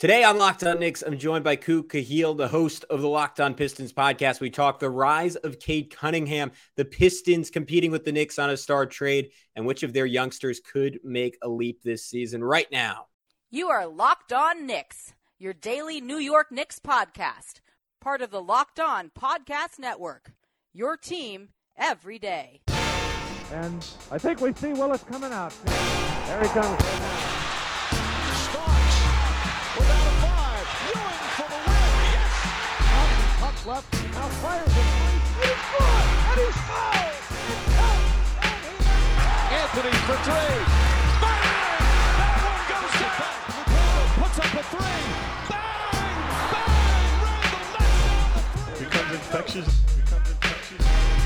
Today on Locked On Knicks, I'm joined by Ku Khahil, the host of the Locked On Pistons podcast. We talk the rise of Cade Cunningham, the Pistons competing with the Knicks on a star trade, and which of their youngsters could make a leap this season right now. You are Locked On Knicks, your daily New York Knicks podcast, part of the Locked On Podcast Network. Your team every day. And I think we see Willis coming out. There he comes. Left, now fires it, and he's good, and he's fouled! Anthony for three. Bang! That one goes to back. Puts up a three. Bang! Bang! Randle knocks down the three. Becomes infectious.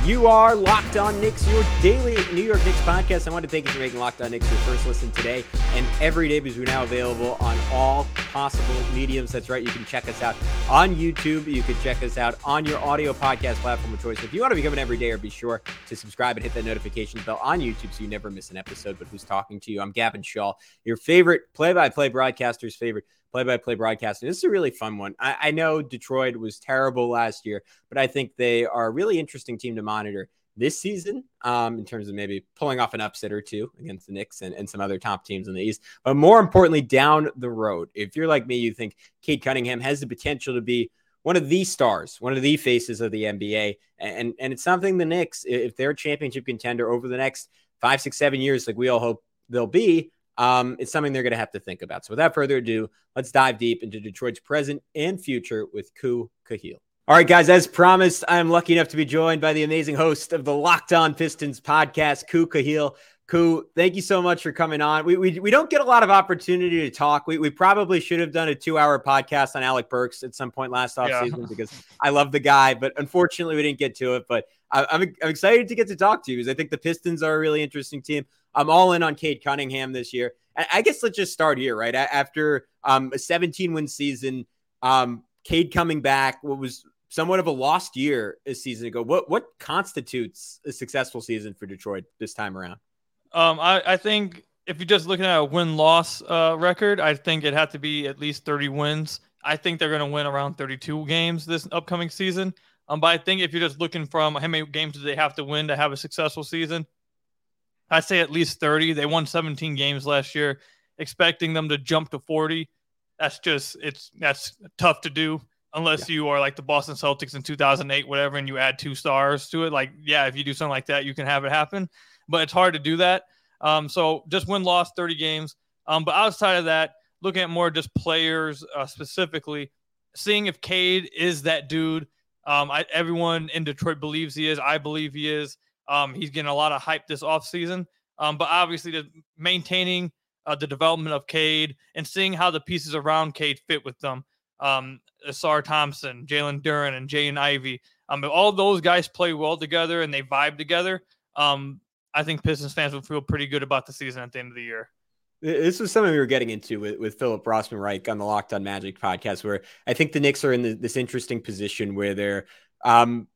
You are Locked On Knicks, your daily New York Knicks podcast. I want to thank you for making Locked On Knicks your first listen today and every day because we're now available on all possible mediums. That's right. You can check us out on YouTube. You can check us out on your audio podcast platform of choice. If you want to become an everydayer, be sure to subscribe and hit that notification bell on YouTube so you never miss an episode. But who's talking to you? I'm Gavin Schall, your favorite play by play broadcaster's favorite play by play broadcasting. This is a really fun one. I, I, know Detroit was terrible last year, but I think they are a really interesting team to monitor this season um, in terms of maybe pulling off an upset or two against the Knicks and, and some other top teams in the East. But more importantly, down the road, if you're like me, you think Cade Cunningham has the potential to be one of the stars, one of the faces of the NBA. And, and it's something the Knicks, if they're a championship contender over the next five, six, seven years, like we all hope they'll be, um, it's something they're going to have to think about. So without further ado, let's dive deep into Detroit's present and future with Ku Khahil. All right, guys, as promised, I'm lucky enough to be joined by the amazing host of the Locked On Pistons podcast, Ku Khahil. Ku, thank you so much for coming on. We, we, we don't get a lot of opportunity to talk. We, we probably should have done a two hour podcast on Alec Burks at some point last offseason yeah. because I love the guy, but unfortunately we didn't get to it. But I, I'm, I'm excited to get to talk to you because I think the Pistons are a really interesting team. I'm all in on Cade Cunningham this year. I guess let's just start here, right? After um, a 17 win season, um, Cade coming back, what was somewhat of a lost year a season ago. What what constitutes a successful season for Detroit this time around? Um, I, I think if you're just looking at a win loss uh, record, I think it had to be at least 30 wins. I think they're going to win around 32 games this upcoming season. Um, but I think if you're just looking from how many games do they have to win to have a successful season, I say at least 30. They won 17 games last year. Expecting them to jump to 40, that's just it's that's tough to do unless yeah. you are like the Boston Celtics in 2008, whatever, and you add two stars to it. Like, yeah, if you do something like that, you can have it happen, but it's hard to do that. Um, so just win loss 30 games. Um, but outside of that, looking at more just players uh, specifically, seeing if Cade is that dude. Um, I, everyone in Detroit believes he is. I believe he is. Um, he's getting a lot of hype this offseason. Um, but obviously, the, maintaining uh, the development of Cade and seeing how the pieces around Cade fit with them. Um, Ausar Thompson, Jalen Duren, and Jaden Ivey. Um, if all those guys play well together and they vibe together, um, I think Pistons fans will feel pretty good about the season at the end of the year. This was something we were getting into with, with Philip Rossman Reich on the Locked On Magic podcast, where I think the Knicks are in the, this interesting position where they're um,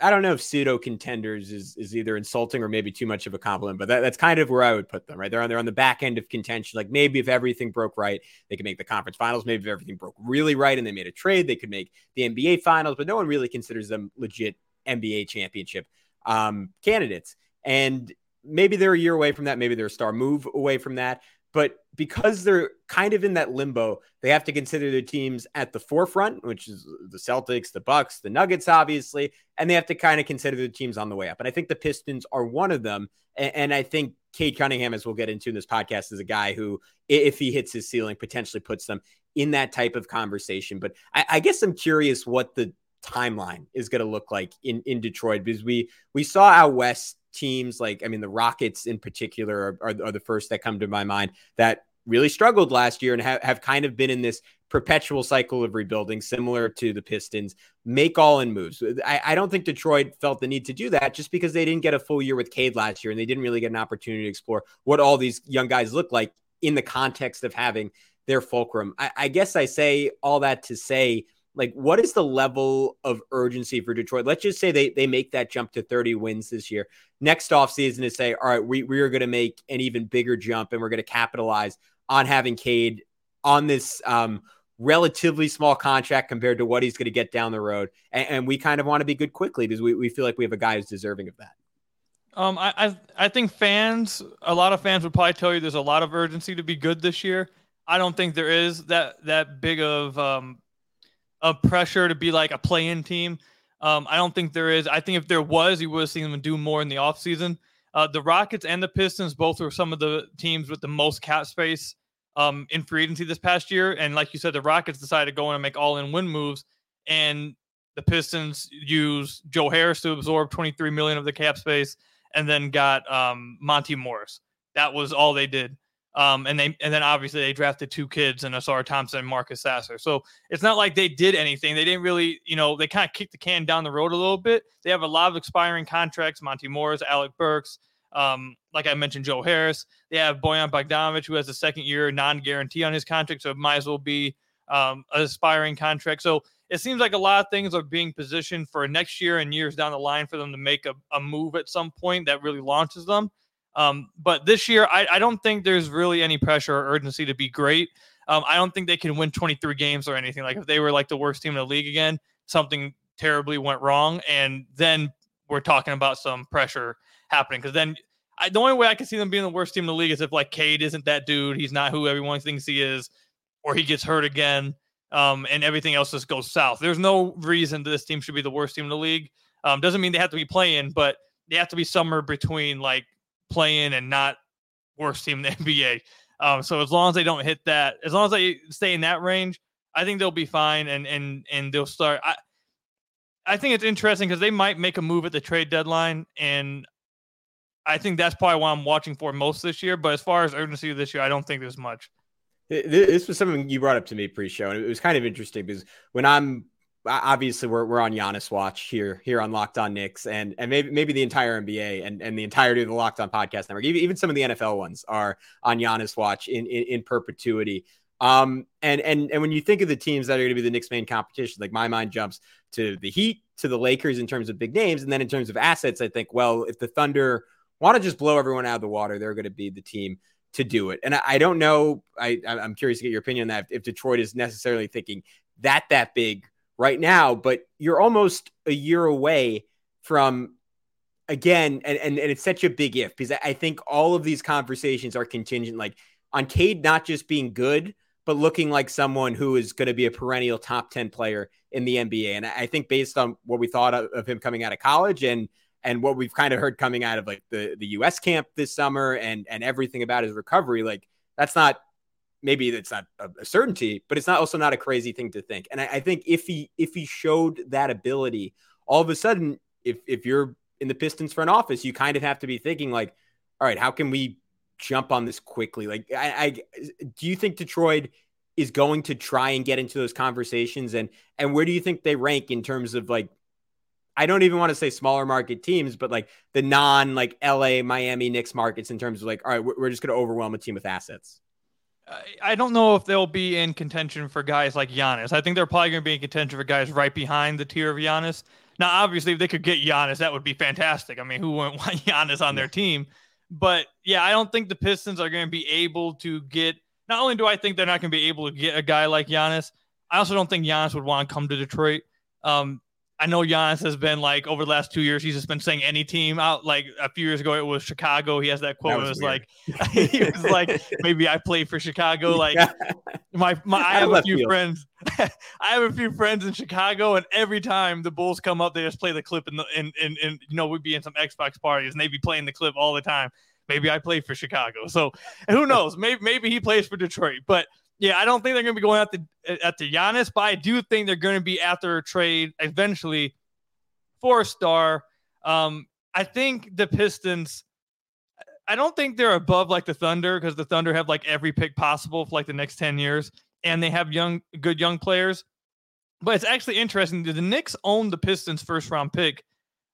I don't know if pseudo contenders is, is either insulting or maybe too much of a compliment, but that, that's kind of where I would put them, right? They're on, they're on the back end of contention. Like maybe if everything broke right, they could make the conference finals. Maybe if everything broke really right and they made a trade, they could make the NBA finals, but no one really considers them legit NBA championship um, candidates. And maybe they're a year away from that. Maybe they're a star move away from that. But because they're kind of in that limbo, they have to consider their teams at the forefront, which is the Celtics, the Bucks, the Nuggets, obviously, and they have to kind of consider the teams on the way up. And I think the Pistons are one of them. And, I think Cade Cunningham, as we'll get into in this podcast, is a guy who, if he hits his ceiling, potentially puts them in that type of conversation. But I, I guess I'm curious what the timeline is going to look like in in Detroit because we we saw out west teams like I mean the Rockets in particular are, are, are the first that come to my mind that really struggled last year and have, have kind of been in this perpetual cycle of rebuilding, similar to the Pistons, make all in moves. I, I, don't think Detroit felt the need to do that just because they didn't get a full year with Cade last year and they didn't really get an opportunity to explore what all these young guys look like in the context of having their fulcrum. I, I guess I say all that to say like what is the level of urgency for Detroit? Let's just say they they make that jump to 30 wins this year. Next offseason is say, all right, we, we are going to make an even bigger jump and we're going to capitalize on having Cade on this um, relatively small contract compared to what he's going to get down the road. And, and we kind of want to be good quickly because we, we feel like we have a guy who's deserving of that. Um, I, I I think fans, a lot of fans would probably tell you there's a lot of urgency to be good this year. I don't think there is that that big of um, of pressure to be like a play-in team. Um, I don't think there is. I think if there was, you would have seen them do more in the offseason. Uh, the Rockets and the Pistons both were some of the teams with the most cap space um, in free agency this past year. And like you said, the Rockets decided to go in and make all-in win moves, and the Pistons used Joe Harris to absorb 23 million of the cap space, and then got um, Monte Morris. That was all they did. Um, and they and then obviously they drafted two kids and Ausar Thompson and Marcus Sasser. So it's not like they did anything. They didn't really, you know, they kind of kicked the can down the road a little bit. They have a lot of expiring contracts: Monte Morris, Alec Burks, um, like I mentioned, Joe Harris. They have Bojan Bogdanovic, who has a second year non-guarantee on his contract, so it might as well be um, an aspiring contract. So it seems like a lot of things are being positioned for next year and years down the line for them to make a, a move at some point that really launches them. Um, but this year, I, I, don't think there's really any pressure or urgency to be great. Um, I don't think they can win 23 games or anything. Like if they were like the worst team in the league again, something terribly went wrong, and then we're talking about some pressure happening. Because then I, the only way I can see them being the worst team in the league is if like Cade isn't that dude. He's not who everyone thinks he is, or he gets hurt again, um, and everything else just goes south. There's no reason this team should be the worst team in the league. Um, doesn't mean they have to be playing, but they have to be somewhere between like playing and not worst team in the NBA. Um, so as long as they don't hit that, as long as they stay in that range, I think they'll be fine and and and they'll start. I I think it's interesting because they might make a move at the trade deadline, and I think that's probably what I'm watching for most this year. But as far as urgency this year, I don't think there's much. This was something you brought up to me pre-show, and it was kind of interesting because when I'm obviously we're, we're on Giannis watch here here on Locked On Knicks and and maybe maybe the entire NBA and, and the entirety of the Locked On podcast network. Even, some of the NFL ones are on Giannis watch in in, in perpetuity. Um and and and when you think of the teams that are going to be the Knicks main competition like my mind jumps to the Heat to the Lakers in terms of big names and then in terms of assets I think well if the Thunder want to just blow everyone out of the water they're going to be the team to do it. And I, I don't know I I'm curious to get your opinion on that if Detroit is necessarily thinking that that big right now, but you're almost a year away from again, and, and, and it's such a big if because I think all of these conversations are contingent like on Cade not just being good, but looking like someone who is going to be a perennial top 10 player in the NBA. And I think based on what we thought of, of him coming out of college and and what we've kind of heard coming out of like the, the US camp this summer and and everything about his recovery, like that's not maybe it's not a certainty, but it's not also not a crazy thing to think. And I, I, think if he if he showed that ability, all of a sudden, if if you're in the Pistons front office, you kind of have to be thinking like, all right, how can we jump on this quickly? Like, I, I do you think Detroit is going to try and get into those conversations, and and where do you think they rank in terms of like I don't even want to say smaller market teams, but like the non like LA, Miami, Knicks markets in terms of like, all right, we're just going to overwhelm a team with assets. I don't know if they'll be in contention for guys like Giannis. I think they're probably going to be in contention for guys right behind the tier of Giannis. Now, obviously, if they could get Giannis, that would be fantastic. I mean, who wouldn't want Giannis on their team? But yeah, I don't think the Pistons are going to be able to get. Not only do I think they're not going to be able to get a guy like Giannis, I also don't think Giannis would want to come to Detroit. Um, I know Giannis has been like over the last two years, he's just been saying any team out. Like a few years ago, it was Chicago. He has that quote. That was it was like, he was like, maybe I play for Chicago. Like my, my I have a few friends. I have a few friends in Chicago, and every time the Bulls come up, they just play the clip in the in in, in you know we'd be in some Xbox parties, and they'd be playing the clip all the time. Maybe I play for Chicago. So who knows? Maybe maybe he plays for Detroit, but yeah, I don't think they're going to be going the at Giannis, but I do think they're going to be after a trade eventually for a star. Um, I think the Pistons. I don't think they're above like the Thunder because the Thunder have like every pick possible for like the next ten years, and they have young, good young players. But it's actually interesting. The Knicks own the Pistons' first round pick.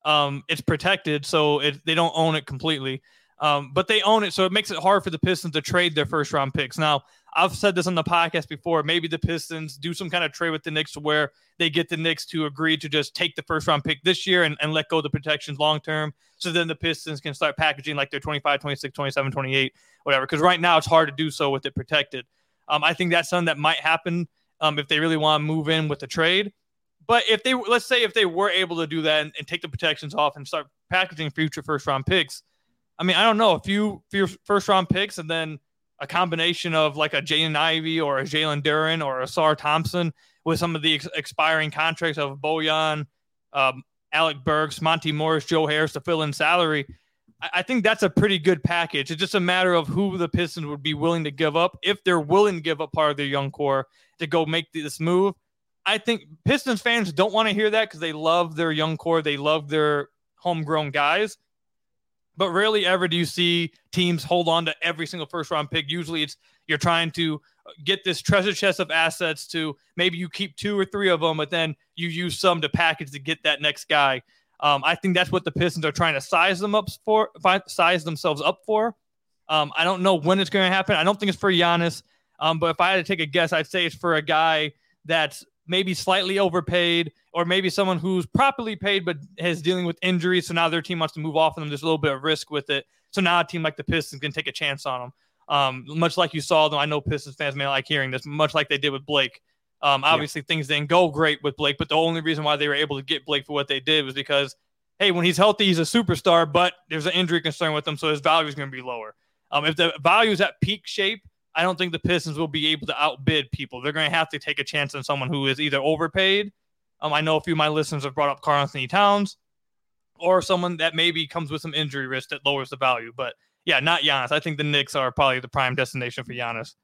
Um, it's protected, so it, they don't own it completely. Um, but they own it, so it makes it hard for the Pistons to trade their first round picks. Now, I've said this on the podcast before. Maybe the Pistons do some kind of trade with the Knicks where they get the Knicks to agree to just take the first round pick this year and, and let go of the protections long term. So then the Pistons can start packaging like their 25, 26, 27, 28, whatever. Because right now it's hard to do so with it protected. Um, I think that's something that might happen um, if they really want to move in with the trade. But if they let's say if they were able to do that and, and take the protections off and start packaging future first round picks, I mean I don't know a few first round picks and then a combination of like a Jaden Ivey or a Jalen Duren or Ausar Thompson with some of the ex- expiring contracts of Bojan, um, Alec Burks, Monte Morris, Joe Harris to fill in salary. I, I think that's a pretty good package. It's just a matter of who the Pistons would be willing to give up if they're willing to give up part of their young core to go make this move. I think Pistons fans don't want to hear that because they love their young core, they love their homegrown guys. But rarely ever do you see teams hold on to every single first round pick. Usually it's you're trying to get this treasure chest of assets to maybe you keep two or three of them, but then you use some to package to get that next guy. Um, I think that's what the Pistons are trying to size them up for, size themselves up for. Um, I don't know when it's going to happen. I don't think it's for Giannis. Um, but if I had to take a guess, I'd say it's for a guy that's maybe slightly overpaid, or maybe someone who's properly paid but is dealing with injuries. So now their team wants to move off of them. There's a little bit of risk with it. So now a team like the Pistons can take a chance on them. Um, much like you saw them, I know Pistons fans may like hearing this, much like they did with Blake. Um, obviously, yeah. things didn't go great with Blake, but the only reason why they were able to get Blake for what they did was because, hey, when he's healthy, he's a superstar, but there's an injury concern with him, so his value is going to be lower. Um, if the value is at peak shape, I don't think the Pistons will be able to outbid people. They're going to have to take a chance on someone who is either overpaid. Um, I know a few of my listeners have brought up Karl-Anthony Towns, or someone that maybe comes with some injury risk that lowers the value. But yeah, not Giannis. I think the Knicks are probably the prime destination for Giannis.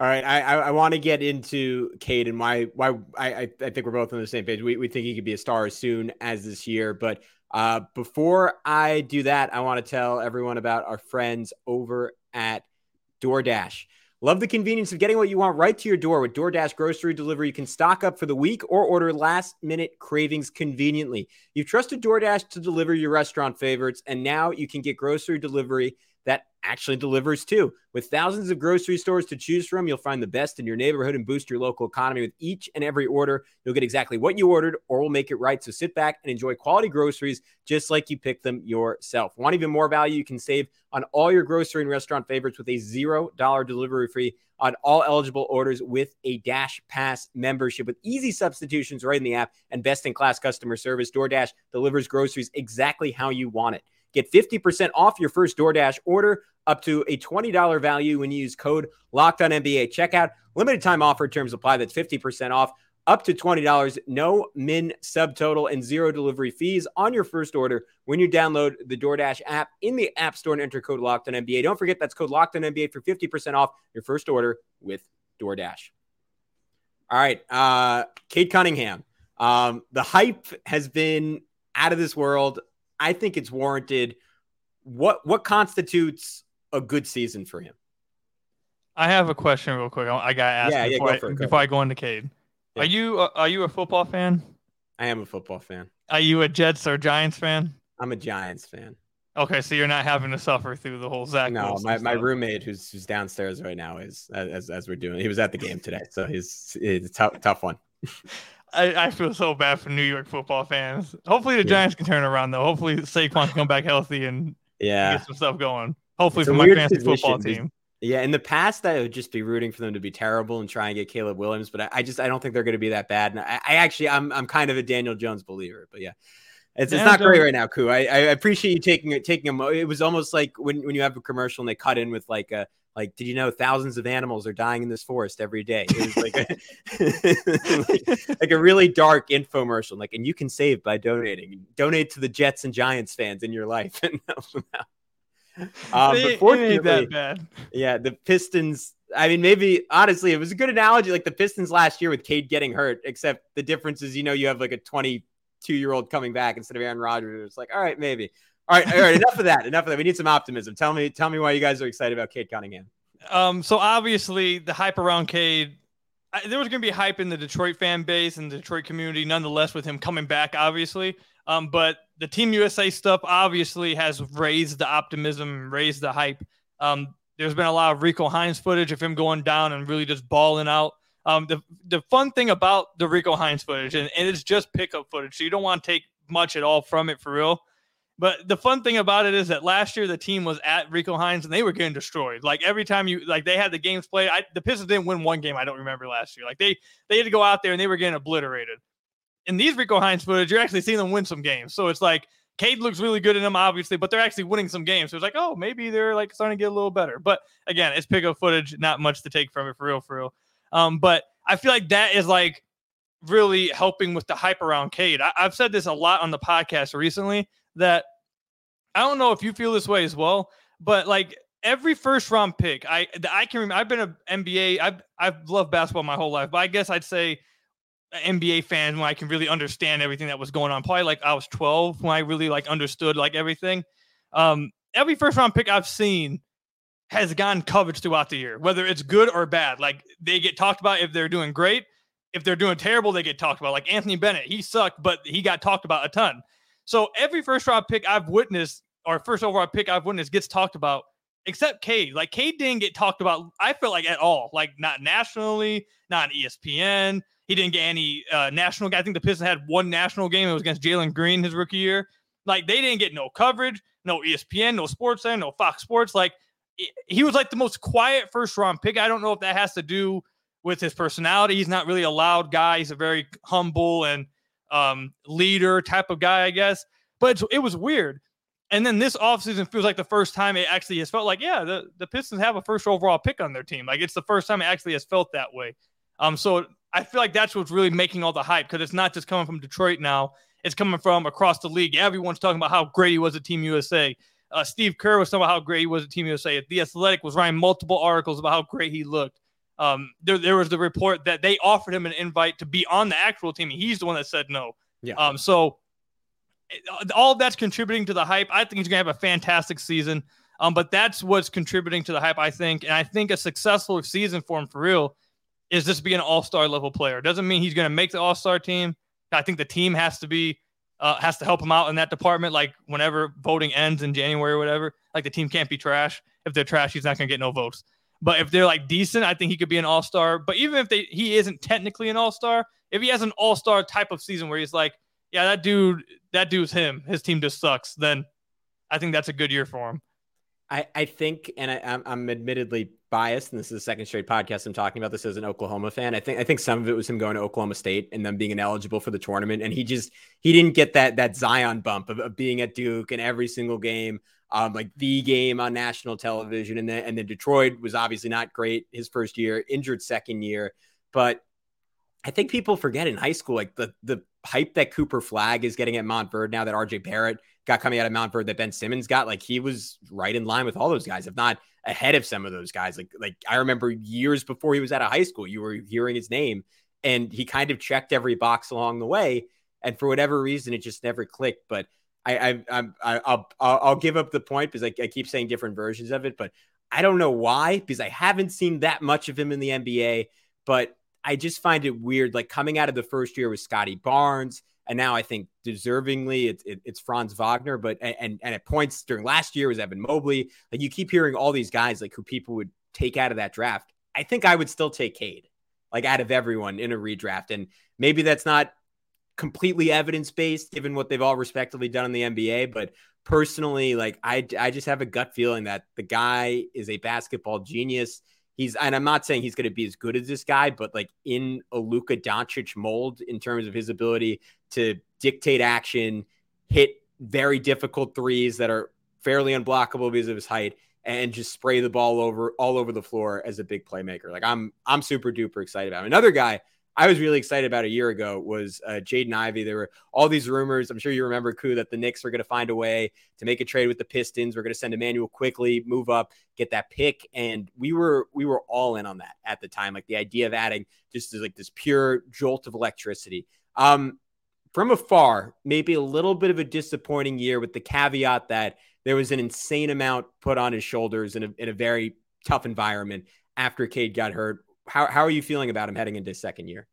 All right, I I, I want to get into Cade and why why I I think we're both on the same page. We we think he could be a star as soon as this year, but uh, before I do that, I want to tell everyone about our friends over at DoorDash. Love the convenience of getting what you want right to your door with DoorDash grocery delivery. You can stock up for the week or order last minute cravings conveniently. You've trusted DoorDash to deliver your restaurant favorites, and now you can get grocery delivery actually delivers too. With thousands of grocery stores to choose from, you'll find the best in your neighborhood and boost your local economy. With each and every order, you'll get exactly what you ordered or we'll make it right. So sit back and enjoy quality groceries just like you picked them yourself. Want even more value? You can save on all your grocery and restaurant favorites with a $0 delivery fee on all eligible orders with a Dash Pass membership with easy substitutions right in the app and best in class customer service. DoorDash delivers groceries exactly how you want it. Get 50% off your first DoorDash order up to a $20 value when you use code Locked on NBA checkout. Limited time offer terms apply. That's 50% off up to $20. No min subtotal and zero delivery fees on your first order when you download the DoorDash app in the App Store and enter code Locked on NBA. Don't forget that's code Locked on NBA for 50% off your first order with DoorDash. All right. Uh, Cade Cunningham. Um, the hype has been out of this world. I think it's warranted. What what constitutes a good season for him? I have a question real quick. I got to ask yeah, before, yeah, I, before I go into Cade. Yeah. Are you uh, are you a football fan? I am a football fan. Are you a Jets or Giants fan? I'm a Giants fan. Okay, so you're not having to suffer through the whole Zach. No, my, my roommate who's who's downstairs right now is as as we're doing. He was at the game today, so he's it's a tough tough one. I, I, feel so bad for New York football fans. Hopefully the yeah. Giants can turn around though. Hopefully Saquon can come back healthy and yeah get some stuff going. Hopefully it's for my fantasy position. football team. Yeah, in the past, I would just be rooting for them to be terrible and try and get Caleb Williams, but I, I just I don't think they're going to be that bad. And I, I, actually I'm I'm kind of a Daniel Jones believer, but yeah, it's, it's not great right now, Ku. I, I appreciate you taking it taking them. It was almost like when when you have a commercial and they cut in with like a like, did you know thousands of animals are dying in this forest every day? It was like a, like, like, a really dark infomercial. Like, and you can save by donating. Donate to the Jets and Giants fans in your life and help them out. Um, fortunately, that bad. yeah, the Pistons. I mean, maybe honestly, it was a good analogy. Like the Pistons last year with Cade getting hurt, except the difference is, you know, you have like a 22 year old coming back instead of Aaron Rodgers. It's like, all right, maybe. All right, all right. enough of that. Enough of that. We need some optimism. Tell me, tell me why you guys are excited about Cade Cunningham. Um, so obviously the hype around Cade, I, there was going to be hype in the Detroit fan base and the Detroit community, nonetheless, with him coming back, obviously. Um, but the Team USA stuff obviously has raised the optimism, raised the hype. Um, there's been a lot of Rico Hines footage of him going down and really just balling out. Um, the the fun thing about the Rico Hines footage, and, and it's just pickup footage, so you don't want to take much at all from it for real But the fun thing about it is that last year the team was at Rico Hines and they were getting destroyed. Like every time you like they had the games played. I, the Pistons didn't win one game. I don't remember last year. Like they they had to go out there and they were getting obliterated. In these Rico Hines footage, you're actually seeing them win some games. So it's like Cade looks really good in them, obviously, but they're actually winning some games. So it's like, oh, maybe they're like starting to get a little better. But again, it's pickup footage, not much to take from it for real, for real. Um, but I feel like that is like really helping with the hype around Cade. I, I've said this a lot on the podcast recently that I don't know if you feel this way as well, but like every first round pick, I I can remember I've been an NBA, I've I've loved basketball my whole life, but I guess I'd say NBA fan when I can really understand everything that was going on. Probably like I was 12 when I really like understood like everything. Um, every first round pick I've seen has gotten coverage throughout the year, whether it's good or bad. Like they get talked about if they're doing great. If they're doing terrible, they get talked about. Like Anthony Bennett, he sucked, but he got talked about a ton. So every first round pick I've witnessed, or first overall pick I've witnessed, gets talked about, except Cade. Like Cade didn't get talked about. I feel like at all. Like not nationally, not on ESPN. He didn't get any uh, national. I think the Pistons had one national game. It was against Jalen Green his rookie year. Like they didn't get no coverage, no ESPN, no Sports Center, no Fox Sports. Like he was like the most quiet first round pick. I don't know if that has to do with his personality. He's not really a loud guy. He's a very humble and um, leader type of guy, I guess. But it was weird. And then this offseason feels like the first time it actually has felt like, yeah, the, the Pistons have a first overall pick on their team. Like it's the first time it actually has felt that way. Um, so I feel like that's what's really making all the hype because it's not just coming from Detroit now. It's coming from across the league. Everyone's talking about how great he was at Team USA. Uh, Steve Kerr was talking about how great he was at Team USA. The Athletic was writing multiple articles about how great he looked. Um, there, there was the report that they offered him an invite to be on the actual team. And he's the one that said no. Yeah. Um, so all that's contributing to the hype. I think he's gonna have a fantastic season. Um, but that's what's contributing to the hype, I think. And I think a successful season for him for real is just be an all-star level player. Doesn't mean he's gonna make the all-star team. I think the team has to be uh, has to help him out in that department. Like whenever voting ends in January or whatever, like the team can't be trash. If they're trash, he's not gonna get no votes. But if they're like decent, I think he could be an all star. But even if they he isn't technically an all star, if he has an all star type of season where he's like, yeah, that dude, that dude's him. His team just sucks. Then I think that's a good year for him. I, I think, and I, I'm, admittedly biased, and this is the second straight podcast I'm talking about this as an Oklahoma fan. I think I think some of it was him going to Oklahoma State and them being ineligible for the tournament, and he just he didn't get that that Zion bump of, of being at Duke in every single game um, like the game on national television. And then, and then Detroit was obviously not great his first year, injured second year. But I think people forget in high school, like the, the hype that Cooper Flagg is getting at Montverde now that RJ Barrett got coming out of Montverde that Ben Simmons got, like he was right in line with all those guys, if not ahead of some of those guys. Like, like I remember years before he was out of high school, you were hearing his name and he kind of checked every box along the way. And for whatever reason, it just never clicked. But I, I, I, I'll, I'll give up the point because I, I keep saying different versions of it, but I don't know why because I haven't seen that much of him in the NBA. But I just find it weird, like coming out of the first year with Scottie Barnes, and now I think deservingly it's it, it's Franz Wagner, but and and at points during last year was Evan Mobley. Like you keep hearing all these guys like who people would take out of that draft. I think I would still take Cade, like out of everyone in a redraft, and maybe that's not completely evidence based, given what they've all respectively done in the NBA. But personally, like I, I just have a gut feeling that the guy is a basketball genius. He's, and I'm not saying he's going to be as good as this guy, but like in a Luka Doncic mold in terms of his ability to dictate action, hit very difficult threes that are fairly unblockable because of his height, and just spray the ball over all over the floor as a big playmaker. Like I'm, I'm super duper excited about him. Another guy I was really excited about a year ago was uh, Jaden Ivey. There were all these rumors. I'm sure you remember, Ku, that the Knicks were going to find a way to make a trade with the Pistons. We're going to send Immanuel Quickley, move up, get that pick, and we were we were all in on that at the time. Like the idea of adding just like this pure jolt of electricity. Um, from afar, maybe a little bit of a disappointing year with the caveat that there was an insane amount put on his shoulders in a, in a very tough environment after Cade got hurt how how are you feeling about him heading into his second year?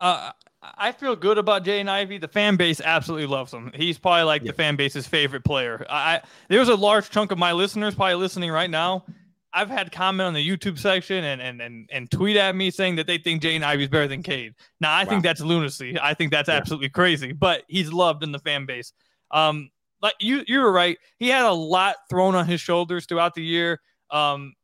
Uh, I feel good about Jaden Ivey. The fan base absolutely loves him. He's probably like yeah. the fan base's favorite player. I there's a large chunk of my listeners probably listening right now. I've had comment on the YouTube section and and and, and tweet at me saying that they think Jaden Ivey's better than Cade. Now I wow. think that's lunacy. I think that's yeah. absolutely crazy. But he's loved in the fan base. Um, like you you were right. He had a lot thrown on his shoulders throughout the year. Um,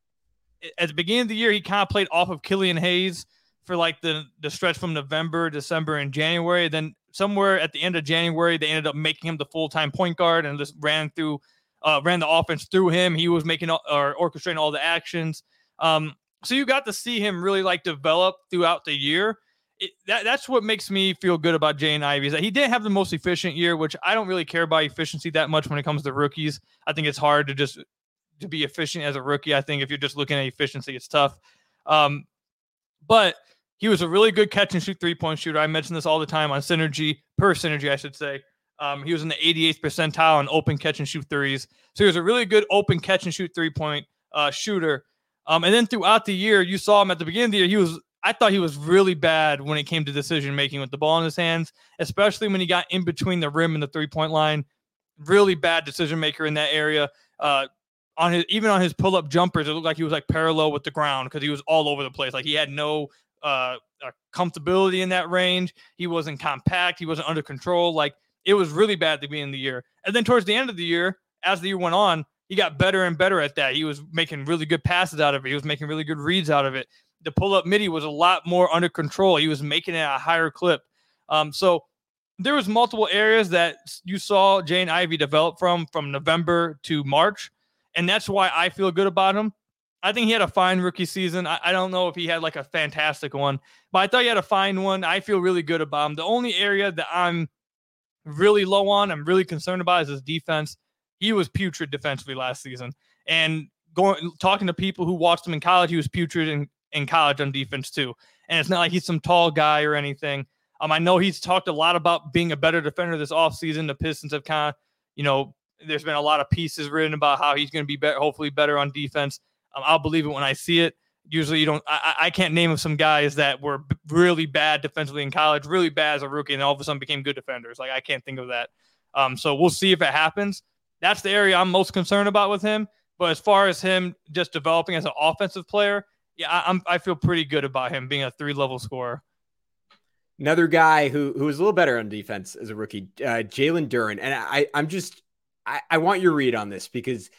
at the beginning of the year, he kind of played off of Killian Hayes for like the the stretch from November, December, and January. Then somewhere at the end of January, they ended up making him the full time point guard and just ran through, uh, ran the offense through him. He was making or orchestrating all the actions. Um, so you got to see him really like develop throughout the year. It, that, that's what makes me feel good about Jaden Ivey is that he didn't have the most efficient year, which I don't really care about efficiency that much when it comes to rookies. I think it's hard to just to be efficient as a rookie. I think if you're just looking at efficiency, it's tough. Um, but he was a really good catch and shoot three point shooter. I mention this all the time on synergy, per synergy, I should say. Um, he was in the 88th percentile on open catch and shoot threes. So he was a really good open catch and shoot three point uh, shooter. Um, and then throughout the year, you saw him at the beginning of the year. He was, I thought he was really bad when it came to decision making with the ball in his hands, especially when he got in between the rim and the three point line. Really bad decision maker in that area. Uh, on his even on his pull up jumpers, it looked like he was like parallel with the ground because he was all over the place. Like he had no uh, comfortability in that range. He wasn't compact. He wasn't under control. Like it was really bad the beginning of the year. And then towards the end of the year, as the year went on, he got better and better at that. He was making really good passes out of it. He was making really good reads out of it. The pull up midi was a lot more under control. He was making it a higher clip. Um, so there was multiple areas that you saw Jaden Ivey develop from from November to March, and that's why I feel good about him. I think he had a fine rookie season. I, I, don't know if he had like a fantastic one, but I thought he had a fine one. I feel really good about him. The only area that I'm really low on, I'm really concerned about is his defense. He was putrid defensively last season. And going talking to people who watched him in college, he was putrid in, in college on defense too. And it's not like he's some tall guy or anything. Um, I know he's talked a lot about being a better defender this offseason. The Pistons have kind of, you know, there's been a lot of pieces written about how he's going to be better, hopefully better on defense. Um, I'll believe it when I see it. Usually, you don't. I, I can't name some guys that were really bad defensively in college, really bad as a rookie, and all of a sudden became good defenders. Like I can't think of that. Um, so we'll see if it happens. That's the area I'm most concerned about with him. But as far as him just developing as an offensive player, yeah, I, I'm I feel pretty good about him being a three level scorer. Another guy who who was a little better on defense as a rookie, uh, Jalen Duren, and I I'm just I, I want your read on this because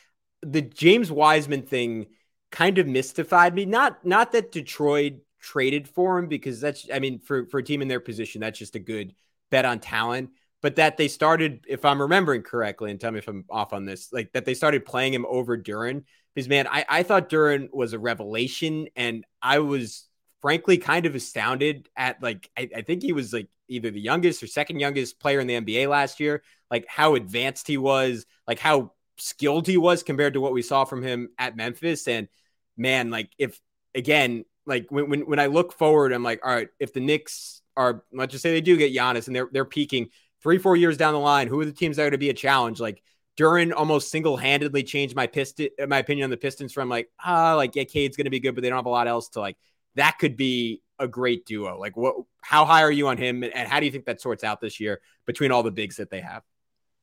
the James Wiseman thing kind of mystified me. Not not that Detroit traded for him because that's I mean for for a team in their position that's just a good bet on talent. But that they started, if I'm remembering correctly, and tell me if I'm off on this, like that they started playing him over Duren Because man, I, I thought Duren was a revelation, and I was frankly kind of astounded at like I, I think he was like either the youngest or second youngest player in the NBA last year. Like how advanced he was, like how skilled he was compared to what we saw from him at Memphis. And man, like if again, like when when, when I look forward, I'm like, all right, if the Knicks are let's just say they do get Giannis and they're they're peaking three, four years down the line, who are the teams that are to be a challenge? Like Duren almost single handedly changed my piston my opinion on the Pistons from like, ah, like yeah, Cade's gonna be good, but they don't have a lot else to like that could be a great duo. Like what how high are you on him and how do you think that sorts out this year between all the bigs that they have?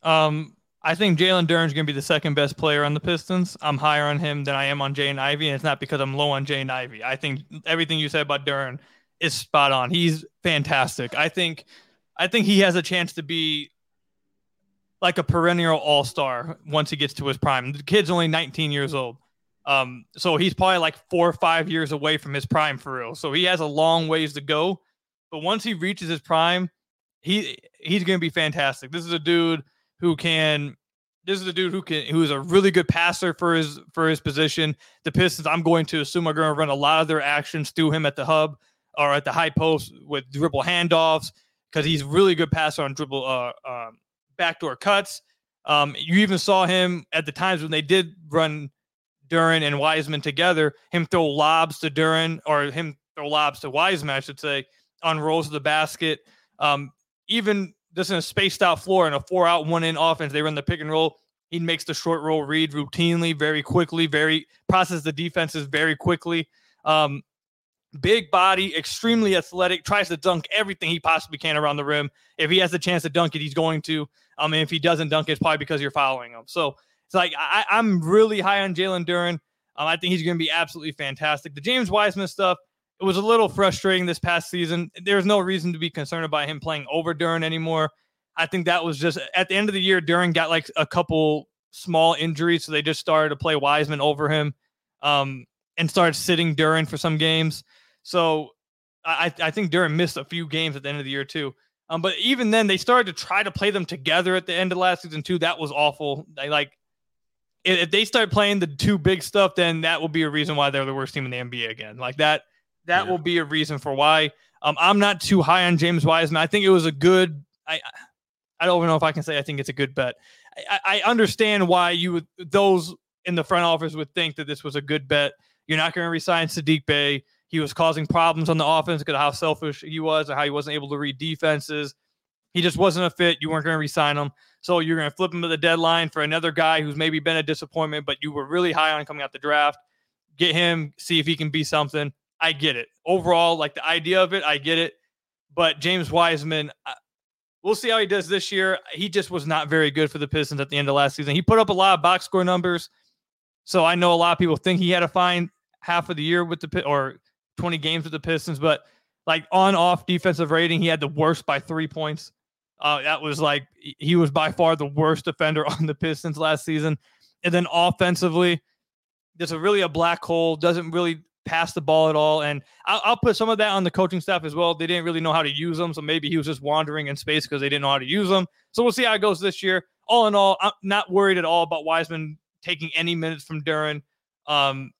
Um I think Jalen Duren's going to be the second best player on the Pistons. I'm higher on him than I am on Jaden Ivey, and it's not because I'm low on Jaden Ivey. I think everything you said about Duren is spot on. He's fantastic. I think, I think he has a chance to be like a perennial All Star once he gets to his prime. The kid's only 19 years old, um, so he's probably like four or five years away from his prime for real. So he has a long ways to go. But once he reaches his prime, he he's to be fantastic. This is a dude who can this is a dude who can who is a really good passer for his for his position. The Pistons, I'm going to assume are to run a lot of their actions through him at the hub or at the high post with dribble handoffs because he's really good passer on dribble uh, uh, backdoor cuts. Um, you even saw him at the times when they did run Duren and Wiseman together, him throw lobs to Duren or him throw lobs to Wiseman, I should say, on rolls of the basket. Um, even just in a spaced out floor and a four out, one in offense. They run the pick and roll. He makes the short roll read routinely, very quickly, very process the defenses very quickly. Um, big body, extremely athletic, tries to dunk everything he possibly can around the rim. If he has the chance to dunk it, he's going to. Um, and if he doesn't dunk it, it's probably because you're following him. So it's like I, am really high on Jalen Duren. Um, I think he's going to be absolutely fantastic. The James Wiseman stuff, it was a little frustrating this past season. There's no reason to be concerned about him playing over Duren anymore. I think that was just at the end of the year. Duren got like a couple small injuries, so they just started to play Wiseman over him, um, and started sitting Duren for some games. So I, I think Duren missed a few games at the end of the year too. Um, but even then, they started to try to play them together at the end of last season too. That was awful. They like if they start playing the two big stuff, then that will be a reason why they're the worst team in the NBA again. Like that, that yeah. will be a reason for why. Um, I'm not too high on James Wiseman. I think it was a good. I, I don't even know if I can say I think it's a good bet. I, I understand why you would those in the front office would think that this was a good bet. You're not going to resign Saddiq Bey. He was causing problems on the offense because of how selfish he was and how he wasn't able to read defenses. He just wasn't a fit. You weren't going to resign him. So you're going to flip him to the deadline for another guy who's maybe been a disappointment, but you were really high on coming out the draft. Get him, see if he can be something. I get it. Overall, like the idea of it, I get it. But James Wiseman, we'll see how he does this year. He just was not very good for the Pistons at the end of last season. He put up a lot of box score numbers. So I know a lot of people think he had a fine half of the year with the or 20 games with the Pistons, but like on off defensive rating, he had the worst by three points. Uh, that was like he was by far the worst defender on the Pistons last season. And then offensively, there's a really a black hole. Doesn't really pass the ball at all. And I'll, I'll, put some of that on the coaching staff as well. They didn't really know how to use them, so maybe he was just wandering in space because they didn't know how to use them. So we'll see how it goes this year. All in all, I'm not worried at all about Wiseman taking any minutes from Duren. Um,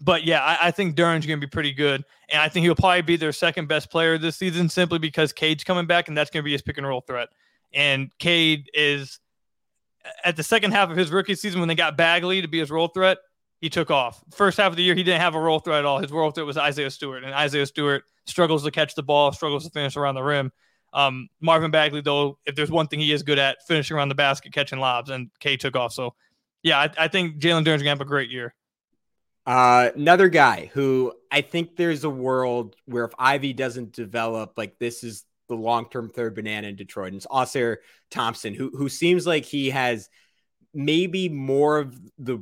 but yeah, I, I think Duren's going to be pretty good, and I think he'll probably be their second best player this season simply because Cade's coming back, and that's going to be his pick and roll threat. And Cade is at the second half of his rookie season when they got Bagley to be his roll threat, he took off. First half of the year, he didn't have a roll threat at all. His roll threat was Isaiah Stewart, and Isaiah Stewart struggles to catch the ball, struggles to finish around the rim. Um, Marvin Bagley, though, if there's one thing he is good at, finishing around the basket, catching lobs, and Cade took off. So, yeah, I, I think Jalen Duren's gonna have a great year. Uh, another guy who I think there's a world where if Ivey doesn't develop, like this is the long term third banana in Detroit. And it's Ausar Thompson, who who seems like he has maybe more of the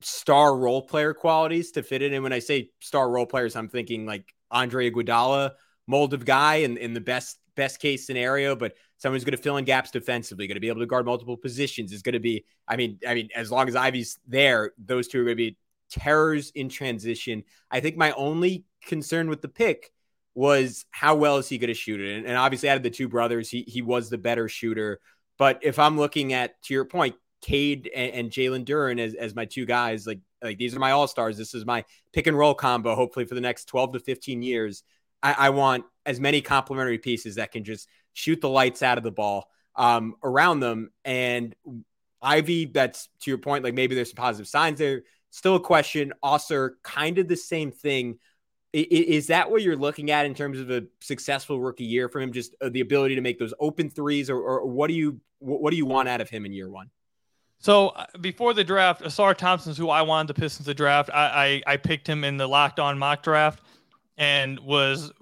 star role player qualities to fit in. And when I say star role players, I'm thinking like Andre Iguodala mold of guy in, in the best best case scenario, but someone who's going to fill in gaps defensively, going to be able to guard multiple positions is going to be. I mean, I mean, as long as Ivey's there, those two are going to be terrors in transition. I think my only concern with the pick was how well is he going to shoot it? And, and obviously, out of the two brothers, he he was the better shooter. But if I'm looking at to your point, Cade and, and Jalen Duren as, as my two guys, like like these are my all stars. This is my pick and roll combo. Hopefully, for the next 12 to 15 years, I, I want as many complementary pieces that can just shoot the lights out of the ball um, around them. And Ivey, that's to your point. Like maybe there's some positive signs there Still a question. Ausar, kind of the same thing. Is that what you're looking at in terms of a successful rookie year for him? Just uh, the ability to make those open threes, or, or what do you what do you want out of him in year one? So uh, before the draft, Ausar Thompson's who I wanted the Pistons to draft. I, I, I picked him in the locked on mock draft and was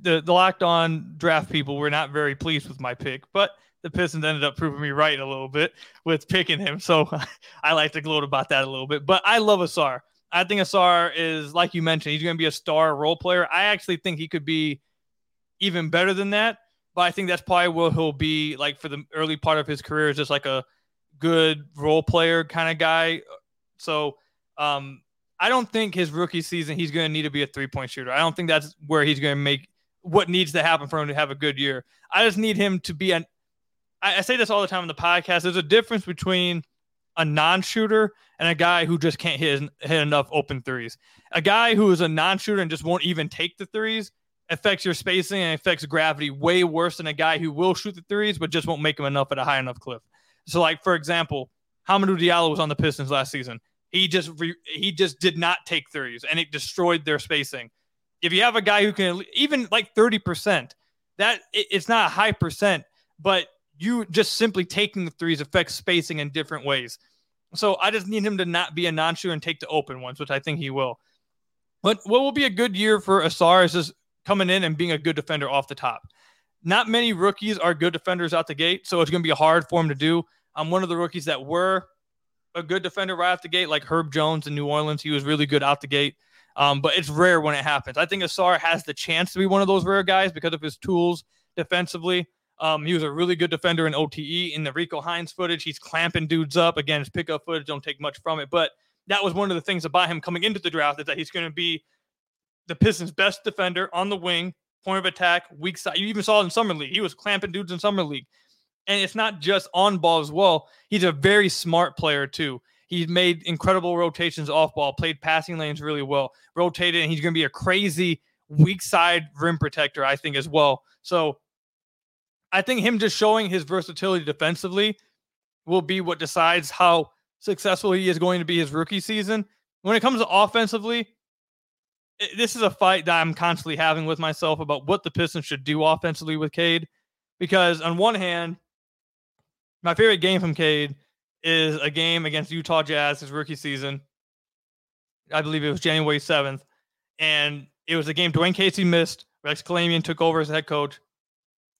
the the locked on draft people were not very pleased with my pick, but the Pistons ended up proving me right a little bit with picking him. So I like to gloat about that a little bit. But I love Ausar. I think Ausar is, like you mentioned, he's going to be a star role player. I actually think he could be even better than that. But I think that's probably what he'll be like for the early part of his career is just like a good role player kind of guy. So um, I don't think his rookie season he's going to need to be a three point shooter. I don't think that's where he's going to make what needs to happen for him to have a good year. I just need him to be an I, I say this all the time in the podcast. There's a difference between a non-shooter and a guy who just can't hit hit enough open threes. A guy who is a non-shooter and just won't even take the threes affects your spacing and affects gravity way worse than a guy who will shoot the threes but just won't make them enough at a high enough clip. So, like for example, Hamidou Diallo was on the Pistons last season. He just re, he just did not take threes and it destroyed their spacing. If you have a guy who can even like thirty percent, that it, it's not a high percent, but you just simply taking the threes affects spacing in different ways. So I just need him to not be a non-shooter and take the open ones, which I think he will. But what will be a good year for Ausar is just coming in and being a good defender off the top. Not many rookies are good defenders out the gate, so it's going to be hard for him to do. I'm one of the rookies that were a good defender right off the gate, like Herb Jones in New Orleans. He was really good out the gate, um, but it's rare when it happens. I think Ausar has the chance to be one of those rare guys because of his tools defensively. Um, he was a really good defender in OTE. In the Rico Hines footage, he's clamping dudes up. Again, his pickup footage don't take much from it, but that was one of the things about him coming into the draft is that he's going to be the Pistons' best defender on the wing, point of attack, weak side. You even saw it in summer league. He was clamping dudes in summer league, and it's not just on ball as well. He's a very smart player too. He's made incredible rotations off ball, played passing lanes really well, rotated, and he's going to be a crazy weak side rim protector, I think, as well. So I think him just showing his versatility defensively will be what decides how successful he is going to be his rookie season. When it comes to offensively, this is a fight that I'm constantly having with myself about what the Pistons should do offensively with Cade. Because on one hand, my favorite game from Cade is a game against Utah Jazz, his rookie season. I believe it was January 7th. And it was a game Dwane Casey missed. Rex Kalamian took over as head coach.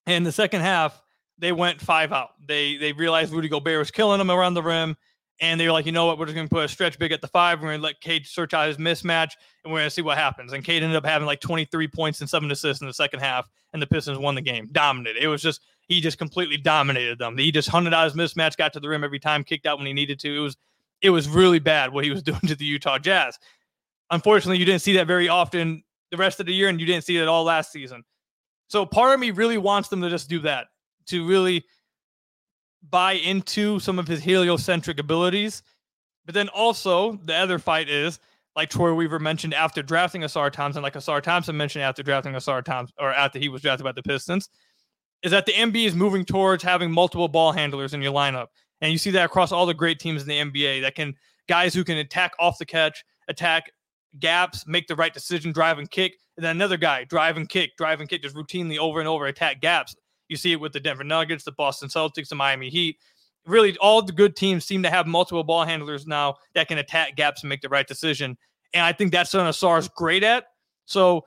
And the second half, they went five out. They they realized Rudy Gobert was killing them around the rim. And they were like, you know what? We're just going to put a stretch big at the five. We're going to let Cade search out his mismatch, and we're going to see what happens. And Cade ended up having like 23 points and seven assists in the second half, and the Pistons won the game, dominated. It was just he just completely dominated them. He just hunted out his mismatch, got to the rim every time, kicked out when he needed to. It was it was really bad what he was doing to the Utah Jazz. Unfortunately, you didn't see that very often the rest of the year, and you didn't see it all last season. So part of me really wants them to just do that, to really buy into some of his heliocentric abilities. But then also the other fight is like Troy Weaver mentioned after drafting Ausar Thompson, like Ausar Thompson mentioned after drafting Ausar Thompson, or after he was drafted by the Pistons, is that the NBA is moving towards having multiple ball handlers in your lineup. And you see that across all the great teams in the NBA that can guys who can attack off the catch, attack gaps, make the right decision, drive and kick, and then another guy drive and kick, drive and kick, just routinely over and over attack gaps. You see it with the Denver Nuggets, the Boston Celtics, the Miami Heat. Really, all the good teams seem to have multiple ball handlers now that can attack gaps and make the right decision. And I think that's something Ausar's great at. So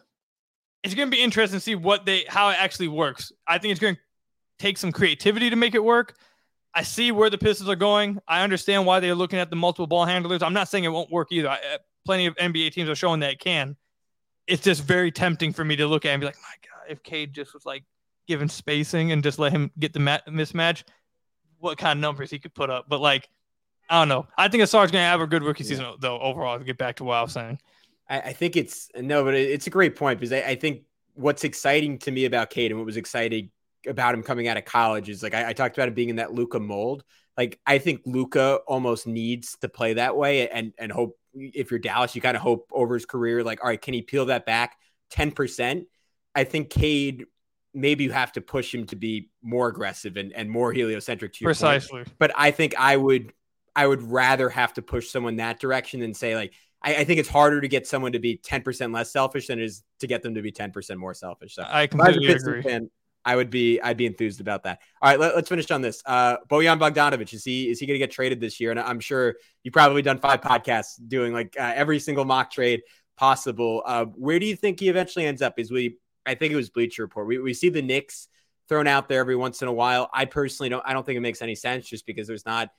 it's going to be interesting to see what they how it actually works. I think it's going to take some creativity to make it work. I see where the Pistons are going. I understand why they're looking at the multiple ball handlers. I'm not saying it won't work either. I, plenty of NBA teams are showing that it can. It's just very tempting for me to look at and be like, my God, if Cade just was like given spacing and just let him get the mat- mismatch, what kind of numbers he could put up. But like, I don't know. I think Ausar's going to have a good rookie season though. Overall, to get back to what I was saying, I, I think it's no, but it's a great point because I, I, think what's exciting to me about Cade and what was exciting about him coming out of college is like I, I talked about him being in that Luka mold. Like I think Luka almost needs to play that way and and hope if you're Dallas, you kind of hope over his career, like, all right, can he peel that back 10%? I think Cade maybe you have to push him to be more aggressive and, and more heliocentric to your precisely. Point. But I think I would I would rather have to push someone that direction than say like I, I, think it's harder to get someone to be 10% less selfish than it is to get them to be 10% more selfish. So I completely agree. Fan, I would be I'd be enthused about that. All right, let, us finish on this. Uh, Bojan Bogdanovic is he is he going to get traded this year? And I'm sure you've probably done five podcasts doing like uh, every single mock trade possible. Uh, where do you think he eventually ends up? Is we I think it was Bleacher Report. We we see the Knicks thrown out there every once in a while. I personally don't I don't think it makes any sense just because there's not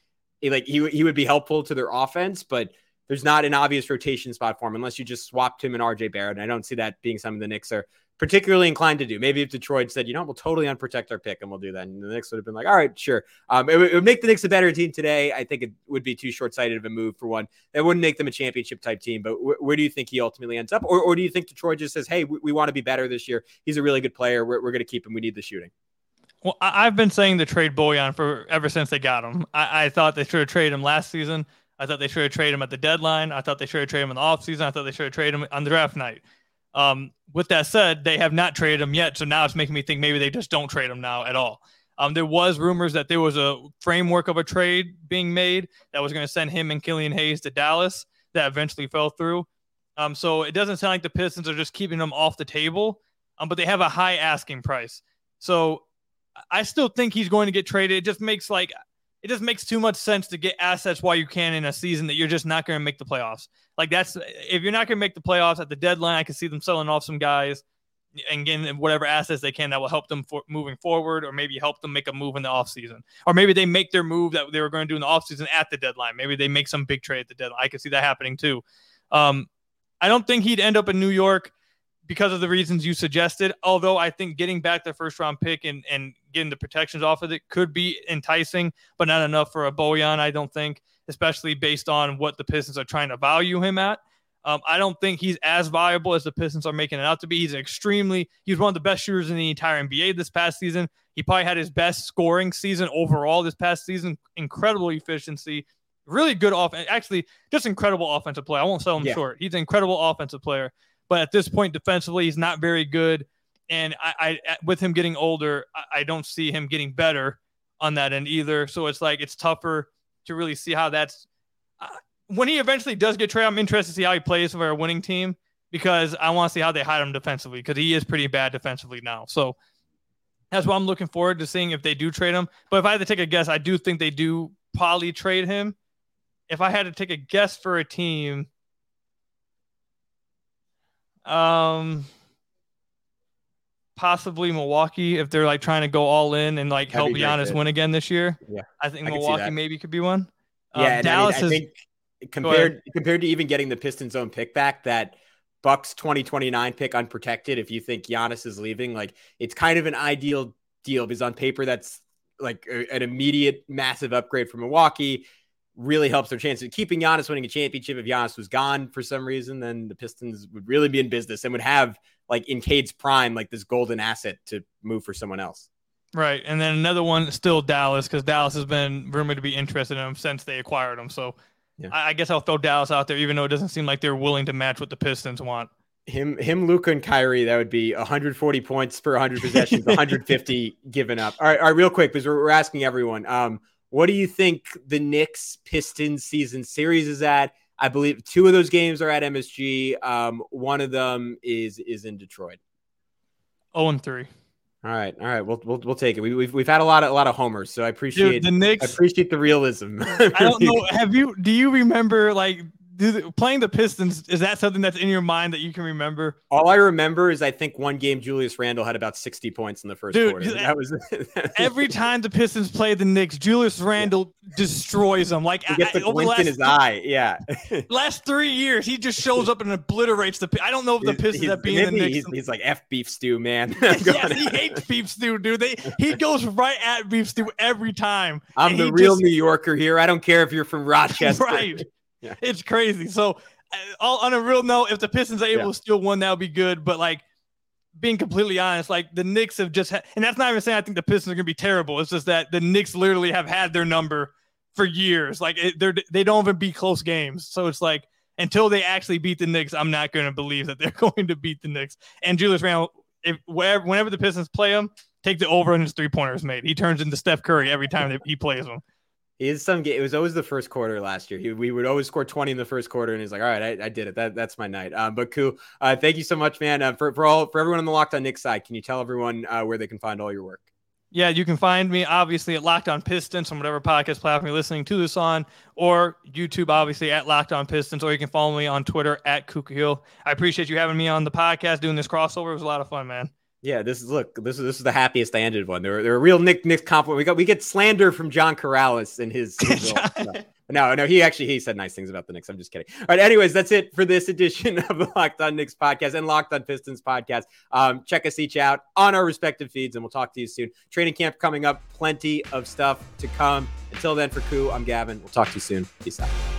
like he he would be helpful to their offense, but there's not an obvious rotation spot for him unless you just swapped him and RJ Barrett. And I don't see that being something the Knicks are particularly inclined to do. Maybe if Detroit said, you know, we'll totally unprotect our pick and we'll do that. And the Knicks would have been like, all right, sure. Um, it, it, would make the Knicks a better team today. I think it would be too short sighted of a move for one. That wouldn't make them a championship type team. But wh- where do you think he ultimately ends up? Or, or do you think Detroit just says, hey, we, we want to be better this year? He's a really good player. We're, we're going to keep him. We need the shooting. Well, I've been saying to trade Bojan for ever since they got him. I, I thought they should have traded him last season. I thought they should have traded him at the deadline. I thought they should have traded him in the offseason. I thought they should have traded him on the draft night. Um, with that said, they have not traded him yet, so now it's making me think maybe they just don't trade him now at all. Um, there was rumors that there was a framework of a trade being made that was going to send him and Killian Hayes to Dallas. That eventually fell through. Um, so it doesn't sound like the Pistons are just keeping him off the table, um, but they have a high asking price. So I still think he's going to get traded. It just makes like it just makes too much sense to get assets while you can in a season that you're just not going to make the playoffs. Like that's if you're not going to make the playoffs at the deadline, I can see them selling off some guys and getting whatever assets they can that will help them for moving forward, or maybe help them make a move in the offseason. Or maybe they make their move that they were going to do in the offseason at the deadline. Maybe they make some big trade at the deadline. I can see that happening too. Um, I don't think he'd end up in New York because of the reasons you suggested. Although I think getting back the first round pick and, and getting the protections off of it could be enticing, but not enough for a Bojan, I don't think, especially based on what the Pistons are trying to value him at. Um, I don't think he's as viable as the Pistons are making it out to be. He's extremely, he's one of the best shooters in the entire NBA this past season. He probably had his best scoring season overall this past season. Incredible efficiency, really good offense. Actually, just incredible offensive play. I won't sell him Yeah. short. He's an incredible offensive player, but at this point, defensively, he's not very good. And I, I with him getting older, I, I don't see him getting better on that end either. So it's like it's tougher to really see how that's. Uh, when he eventually does get traded, I'm interested to see how he plays for a winning team because I want to see how they hide him defensively because he is pretty bad defensively now. So that's what I'm looking forward to seeing if they do trade him. But if I had to take a guess, I do think they do probably trade him. If I had to take a guess for a team, um, possibly Milwaukee if they're like trying to go all in and like That'd help be Giannis win again this year. Yeah, I think I Milwaukee maybe could be one. Um, Yeah, and Dallas I, mean, I is compared compared to even getting the Pistons' own pick back, that Bucks 2029 pick unprotected. If you think Giannis is leaving, like it's kind of an ideal deal because on paper that's like a- an immediate massive upgrade for Milwaukee. Really helps their chances of keeping Giannis winning a championship. If Giannis was gone for some reason, then the Pistons would really be in business and would have like in Cade's prime, like this golden asset to move for someone else. Right, and then another one still Dallas because Dallas has been rumored to be interested in him since they acquired him. So Yeah. I, I guess I'll throw Dallas out there, even though it doesn't seem like they're willing to match what the Pistons want. him him Luka and Kyrie that would be 140 points per 100 possessions 150 given up all right all right real quick because we're, we're asking everyone um what do you think the Knicks Pistons season series is at I believe two of those games are at MSG um one of them is is in Detroit Oh, and 3. all right all right we'll we'll, we'll take it we, we've we've had a lot of a lot of homers so I appreciate Dude, the I Knicks. appreciate the realism I don't know. Have you? Do you remember like do playing the Pistons? Is that something that's in your mind that you can remember? all I remember is I think one game Julius Randle had about 60 points in the first Dude, quarter that was Every time the Pistons play the Knicks, Julius Randle destroys them. Like he I, gets I, the over the glint in last, his eye yeah last three years, he just shows up and obliterates the. I don't know if the Pistons he's- have been the Knicks. He's, he's like F beef stew, man. Yes, he hates beef stew, dude. They he goes right at beef stew every time. I'm the real just- New Yorker here. I don't care if you're from Rochester. Right. Yeah. It's crazy. So, uh, all, on a real note, if the Pistons are able Yeah. to steal one, that would be good. But like, being completely honest, like the Knicks have just, ha- and that's not even saying I think the Pistons are going to be terrible. It's just that the Knicks literally have had their number for years. Like it, they're they don't even beat close games. So it's like until they actually beat the Knicks, I'm not going to believe that they're going to beat the Knicks. And Julius Randle, if wherever, whenever the Pistons play him, take the over on his three pointers made. He turns into Steph Curry every time that he plays them. Is some. ga- It was always the first quarter last year. He, we would always score 20 in the first quarter, and he's like, "All right, I, I did it. That, that's my night." Um, but cool. Uh, thank you so much, man. Uh, for for all for everyone on the Locked On Knicks side, can you tell everyone uh, where they can find all your work? Yeah, you can find me obviously at Locked On Pistons on whatever podcast platform you're listening to this on, or YouTube obviously at Locked On Pistons, or you can follow me on Twitter at Ku Khahil. I appreciate you having me on the podcast doing this crossover. It was a lot of fun, man. Yeah, this is look. This is this is the happiest I ended one. They're they're a real Nick Nick compliment. We got we get slander from John Corrales in his. his. No. No, no, he actually he said nice things about the Knicks. I'm just kidding. All right, anyways, that's it for this edition of the Locked On Knicks podcast and Locked On Pistons podcast. Um, check us each out on our respective feeds, and we'll talk to you soon. Training camp coming up, plenty of stuff to come. Until then, for Ku, I'm Gavin. We'll talk to you soon. Peace out.